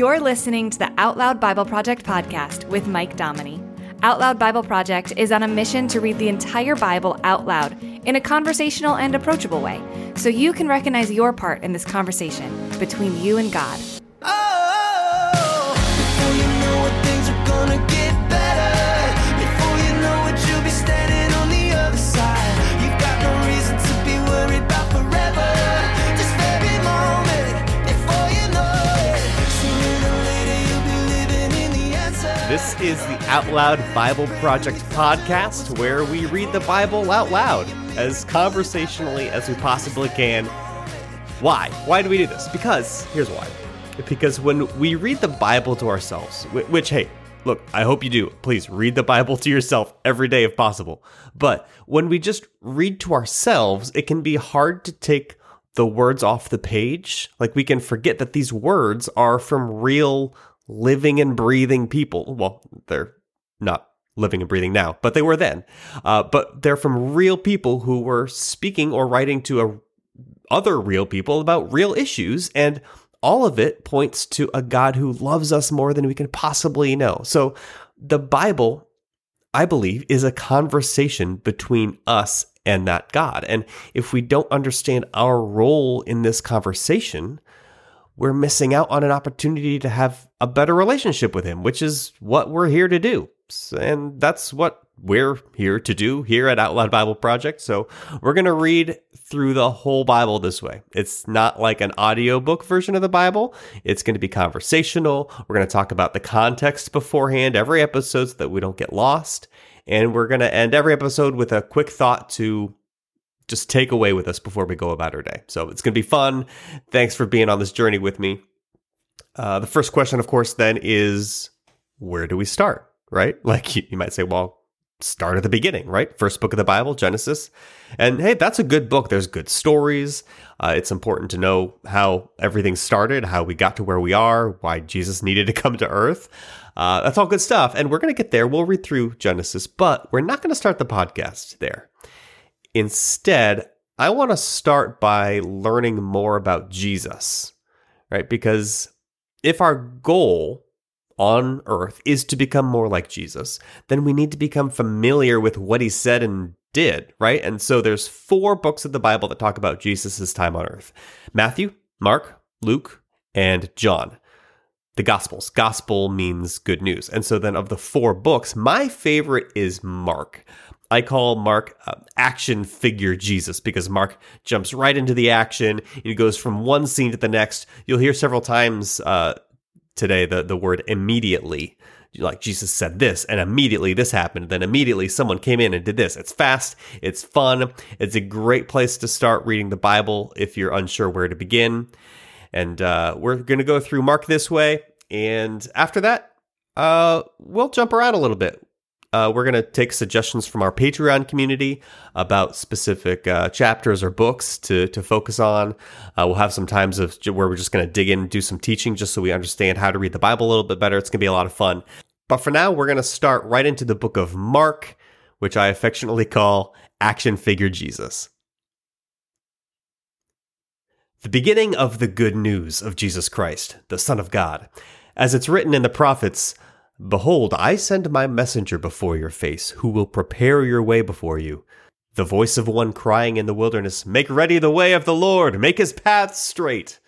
You're listening to the Out Loud Bible Project podcast with Mike Dominy. Out Loud Bible Project is on a mission to read the entire Bible out loud in a conversational and approachable way so you can recognize your part in this conversation between you and God. Is the Out Loud Bible Project podcast where we read the Bible out loud as conversationally as we possibly can. Why? Why do we do this? Because, here's why. Because when we read the Bible to ourselves, which, hey, look, I hope you do. Please read the Bible to yourself every day if possible. But when we just read to ourselves, it can be hard to take the words off the page. Like we can forget that these words are from real living and breathing people. Well, they're not living and breathing now, but they were then. Uh, but they're from real people who were speaking or writing to a, other real people about real issues. And all of it points to a God who loves us more than we can possibly know. So the Bible, I believe, is a conversation between us and that God. And if we don't understand our role in this conversation, we're missing out on an opportunity to have a better relationship with him, which is what we're here to do. And that's what we're here to do here at Out Loud Bible Project. So we're going to read through the whole Bible this way. It's not like an audiobook version of the Bible. It's going to be conversational. We're going to talk about the context beforehand every episode so that we don't get lost. And we're going to end every episode with a quick thought to just take away with us before we go about our day. So it's going to be fun. Thanks for being on this journey with me. Uh, the first question, of course, then is where do we start? Right? Like you, you might say, well, start at the beginning, right? First book of the Bible, Genesis. And hey, that's a good book. There's good stories. Uh, it's important to know how everything started, how we got to where we are, why Jesus needed to come to earth. Uh, that's all good stuff. And we're going to get there. We'll read through Genesis, but we're not going to start the podcast there. Instead, I want to start by learning more about Jesus, right? Because if our goal on earth is to become more like Jesus, then we need to become familiar with what he said and did, right? And so there's four books of the Bible that talk about Jesus' time on earth Matthew, Mark, Luke, and John. The Gospels. Gospel means good news. And so then of the four books, my favorite is Mark. I call Mark uh, action figure Jesus because Mark jumps right into the action. He goes from one scene to the next. You'll hear several times uh, today the, the word immediately. Like Jesus said this, and immediately this happened. Then immediately someone came in and did this. It's fast, it's fun, it's a great place to start reading the Bible if you're unsure where to begin. And uh, we're going to go through Mark this way. And after that, uh, we'll jump around a little bit. Uh, we're going to take suggestions from our Patreon community about specific uh, chapters or books to, to focus on. Uh, we'll have some times of where we're just going to dig in and do some teaching just so we understand how to read the Bible a little bit better. It's going to be a lot of fun. But for now, we're going to start right into the book of Mark, which I affectionately call Action Figure Jesus. The beginning of the good news of Jesus Christ, the Son of God. As it's written in the prophets, Behold, I send my messenger before your face, who will prepare your way before you. The voice of one crying in the wilderness, Make ready the way of the Lord, make his paths straight.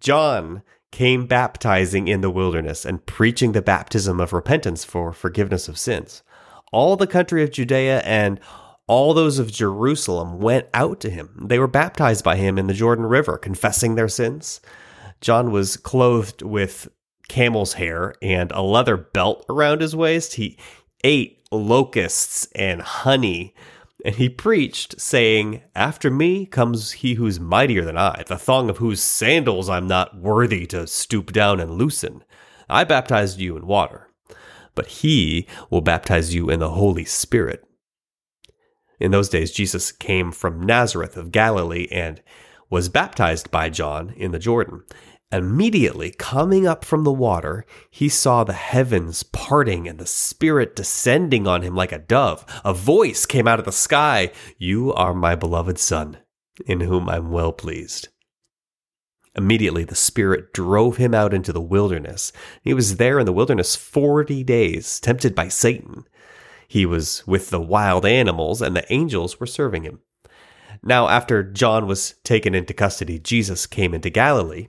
John came baptizing in the wilderness and preaching the baptism of repentance for forgiveness of sins. All the country of Judea and all those of Jerusalem went out to him. They were baptized by him in the Jordan River, confessing their sins. John was clothed with camel's hair and a leather belt around his waist. He ate locusts and honey. And he preached, saying, After me comes he who's mightier than I, the thong of whose sandals I'm not worthy to stoop down and loosen. I baptized you in water, but he will baptize you in the Holy Spirit. In those days, Jesus came from Nazareth of Galilee and was baptized by John in the Jordan. Immediately coming up from the water, he saw the heavens parting and the Spirit descending on him like a dove. A voice came out of the sky You are my beloved Son, in whom I'm well pleased. Immediately, the Spirit drove him out into the wilderness. He was there in the wilderness 40 days, tempted by Satan. He was with the wild animals, and the angels were serving him. Now, after John was taken into custody, Jesus came into Galilee,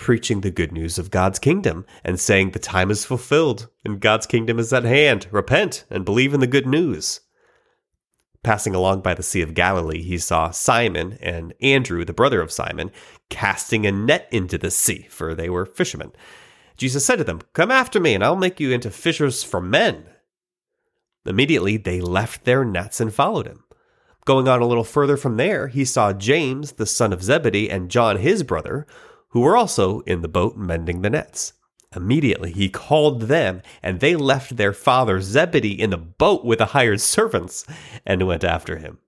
preaching the good news of God's kingdom and saying, The time is fulfilled and God's kingdom is at hand. Repent and believe in the good news. Passing along by the Sea of Galilee, he saw Simon and Andrew, the brother of Simon, casting a net into the sea, for they were fishermen. Jesus said to them, Come after me, and I'll make you into fishers for men. Immediately they left their nets and followed him. Going on a little further from there, he saw James, the son of Zebedee, and John, his brother, who were also in the boat mending the nets. Immediately he called them, and they left their father Zebedee in the boat with the hired servants and went after him.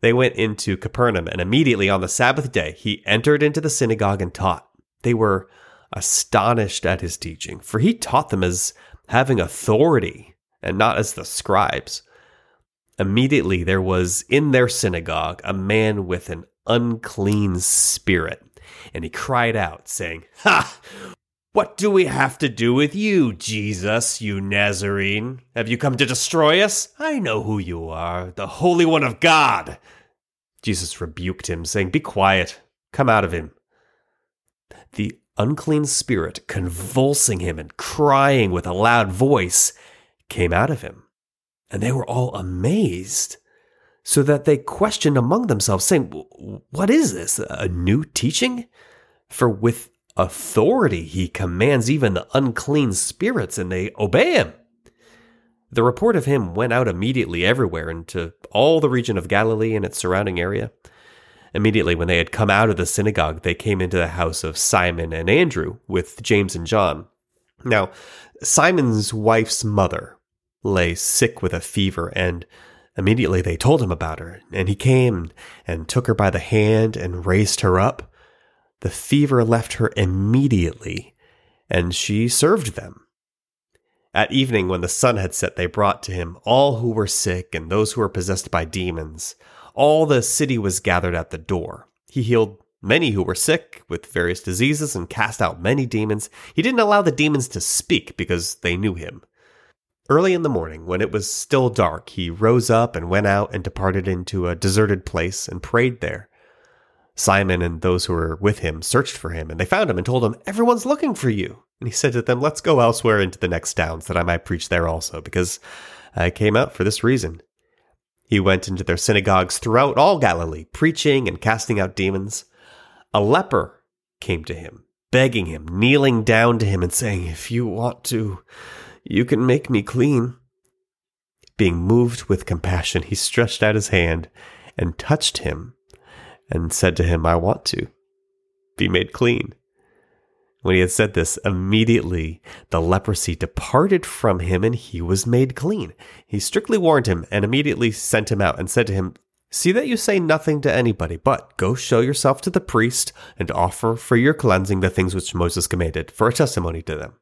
They went into Capernaum, and immediately on the Sabbath day he entered into the synagogue and taught. They were astonished at his teaching, for he taught them as having authority and not as the scribes. Immediately there was in their synagogue a man with an unclean spirit, and he cried out, saying, Ha! What do we have to do with you, Jesus, you Nazarene? Have you come to destroy us? I know who you are, the Holy One of God. Jesus rebuked him, saying, Be quiet, come out of him. The unclean spirit, convulsing him and crying with a loud voice, came out of him. And they were all amazed, so that they questioned among themselves, saying, What is this? A new teaching? For with authority he commands even the unclean spirits, and they obey him. The report of him went out immediately everywhere into all the region of Galilee and its surrounding area. Immediately, when they had come out of the synagogue, they came into the house of Simon and Andrew with James and John. Now, Simon's wife's mother lay sick with a fever, and immediately they told him about her. And he came and took her by the hand and raised her up. The fever left her immediately, and she served them. At evening, when the sun had set, they brought to him all who were sick and those who were possessed by demons. All the city was gathered at the door. He healed many who were sick with various diseases and cast out many demons. He didn't allow the demons to speak because they knew him. Early in the morning, when it was still dark, he rose up and went out and departed into a deserted place and prayed there. Simon and those who were with him searched for him, and they found him and told him, Everyone's looking for you. And he said to them, Let's go elsewhere into the next towns, that I might preach there also, because I came out for this reason. He went into their synagogues throughout all Galilee, preaching and casting out demons. A leper came to him, begging him, kneeling down to him, and saying, If you want to, you can make me clean. Being moved with compassion, he stretched out his hand and touched him and said to him, I want to be made clean. When he had said this, immediately the leprosy departed from him and he was made clean. He strictly warned him and immediately sent him out and said to him, See that you say nothing to anybody, but go show yourself to the priest and offer for your cleansing the things which Moses commanded for a testimony to them.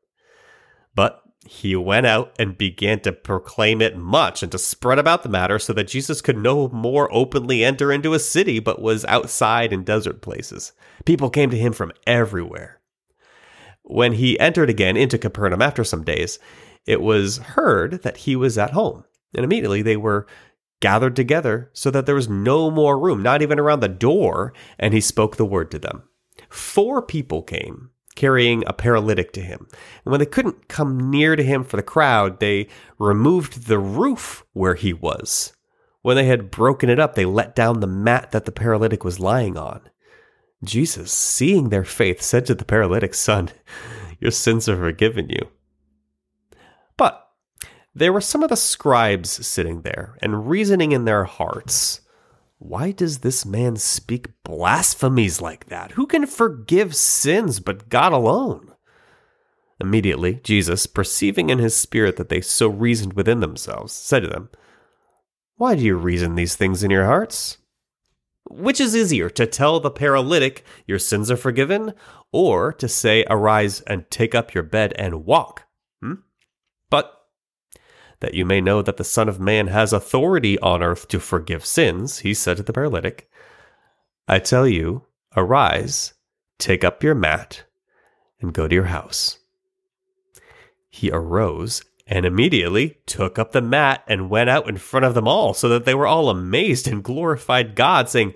But he went out and began to proclaim it much and to spread about the matter so that Jesus could no more openly enter into a city, but was outside in desert places. People came to him from everywhere. When he entered again into Capernaum after some days, it was heard that he was at home. And immediately they were gathered together so that there was no more room, not even around the door, and he spoke the word to them. Four people came carrying a paralytic to him. And when they couldn't come near to him for the crowd, they removed the roof where he was. When they had broken it up, they let down the mat that the paralytic was lying on. Jesus, seeing their faith, said to the paralytic, Son, your sins are forgiven you. But there were some of the scribes sitting there and reasoning in their hearts. Why does this man speak blasphemies like that? Who can forgive sins but God alone? Immediately, Jesus, perceiving in his spirit that they so reasoned within themselves, said to them, Why do you reason these things in your hearts? Which is easier, to tell the paralytic, Your sins are forgiven, or to say, Arise and take up your bed and walk? That you may know that the Son of Man has authority on earth to forgive sins, he said to the paralytic, I tell you, arise, Take up your mat and go to your house. He arose and immediately took up the mat and went out in front of them all, so that they were all amazed and glorified God, saying,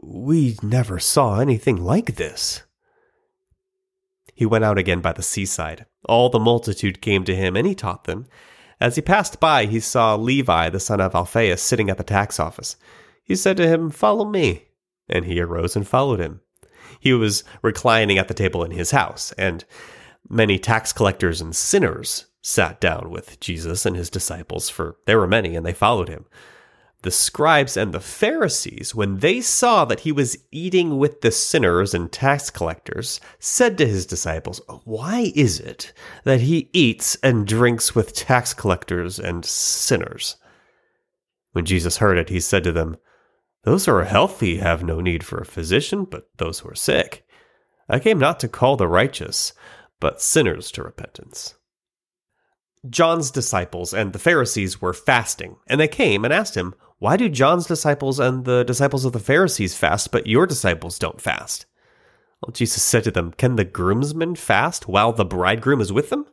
We never saw anything like this. He went out again by the seaside. All the multitude came to him, and he taught them. As he passed by, he saw Levi, the son of Alphaeus, sitting at the tax office. He said to him, Follow me. And he arose and followed him. He was reclining at the table in his house, and many tax collectors and sinners sat down with Jesus and his disciples, for there were many, and they followed him. The scribes and the Pharisees, when they saw that he was eating with the sinners and tax collectors, said to his disciples, Why is it that he eats and drinks with tax collectors and sinners? When Jesus heard it, he said to them, Those who are healthy have no need for a physician, but those who are sick. I came not to call the righteous, but sinners to repentance. John's disciples and the Pharisees were fasting, and they came and asked him, Why do John's disciples and the disciples of the Pharisees fast, but your disciples don't fast? Well, Jesus said to them, Can the groomsmen fast while the bridegroom is with them?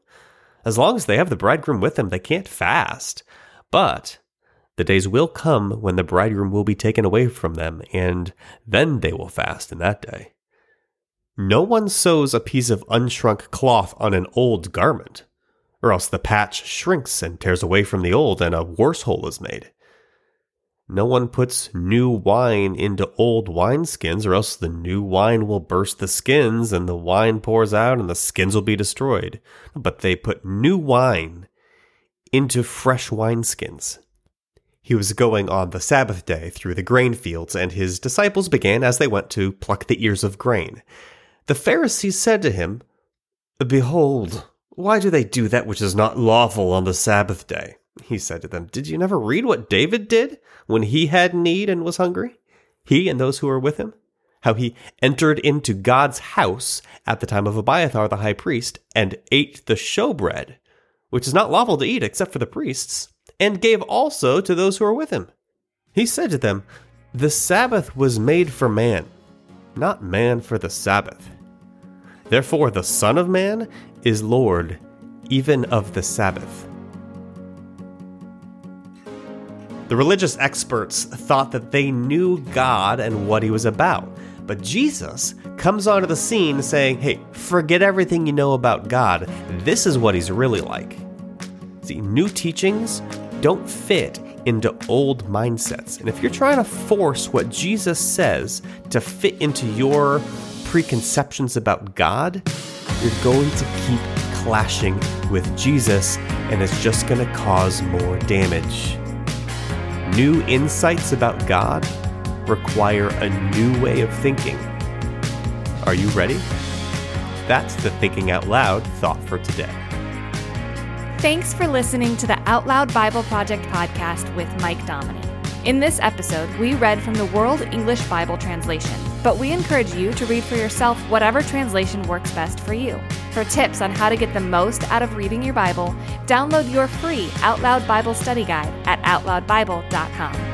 As long as they have the bridegroom with them, they can't fast. But the days will come when the bridegroom will be taken away from them, and then they will fast in that day. No one sews a piece of unshrunk cloth on an old garment or else the patch shrinks and tears away from the old, and a worse hole is made. No one puts new wine into old wineskins, or else the new wine will burst the skins, and the wine pours out, and the skins will be destroyed. But they put new wine into fresh wineskins. He was going on the Sabbath day through the grain fields, and his disciples began as they went to pluck the ears of grain. The Pharisees said to him, Behold, why do they do that which is not lawful on the Sabbath day? He said to them, Did you never read what David did when he had need and was hungry? He and those who were with him? How he entered into God's house at the time of Abiathar the high priest and ate the showbread, which is not lawful to eat except for the priests, and gave also to those who were with him. He said to them, The Sabbath was made for man, not man for the Sabbath. Therefore, the Son of Man is Lord even of the Sabbath. The religious experts thought that they knew God and what he was about. But Jesus comes onto the scene saying, hey, forget everything you know about God. This is what he's really like. See, new teachings don't fit into old mindsets. And if you're trying to force what Jesus says to fit into your preconceptions about God, you're going to keep clashing with Jesus, and it's just going to cause more damage. New insights about God require a new way of thinking. Are you ready? That's the Thinking Out Loud thought for today. Thanks for listening to the Out Loud Bible Project podcast with Mike Dominy. In this episode, we read from the World English Bible Translation, but we encourage you to read for yourself whatever translation works best for you. For tips on how to get the most out of reading your Bible, download your free Out Loud Bible Study Guide at OutLoudBible.com.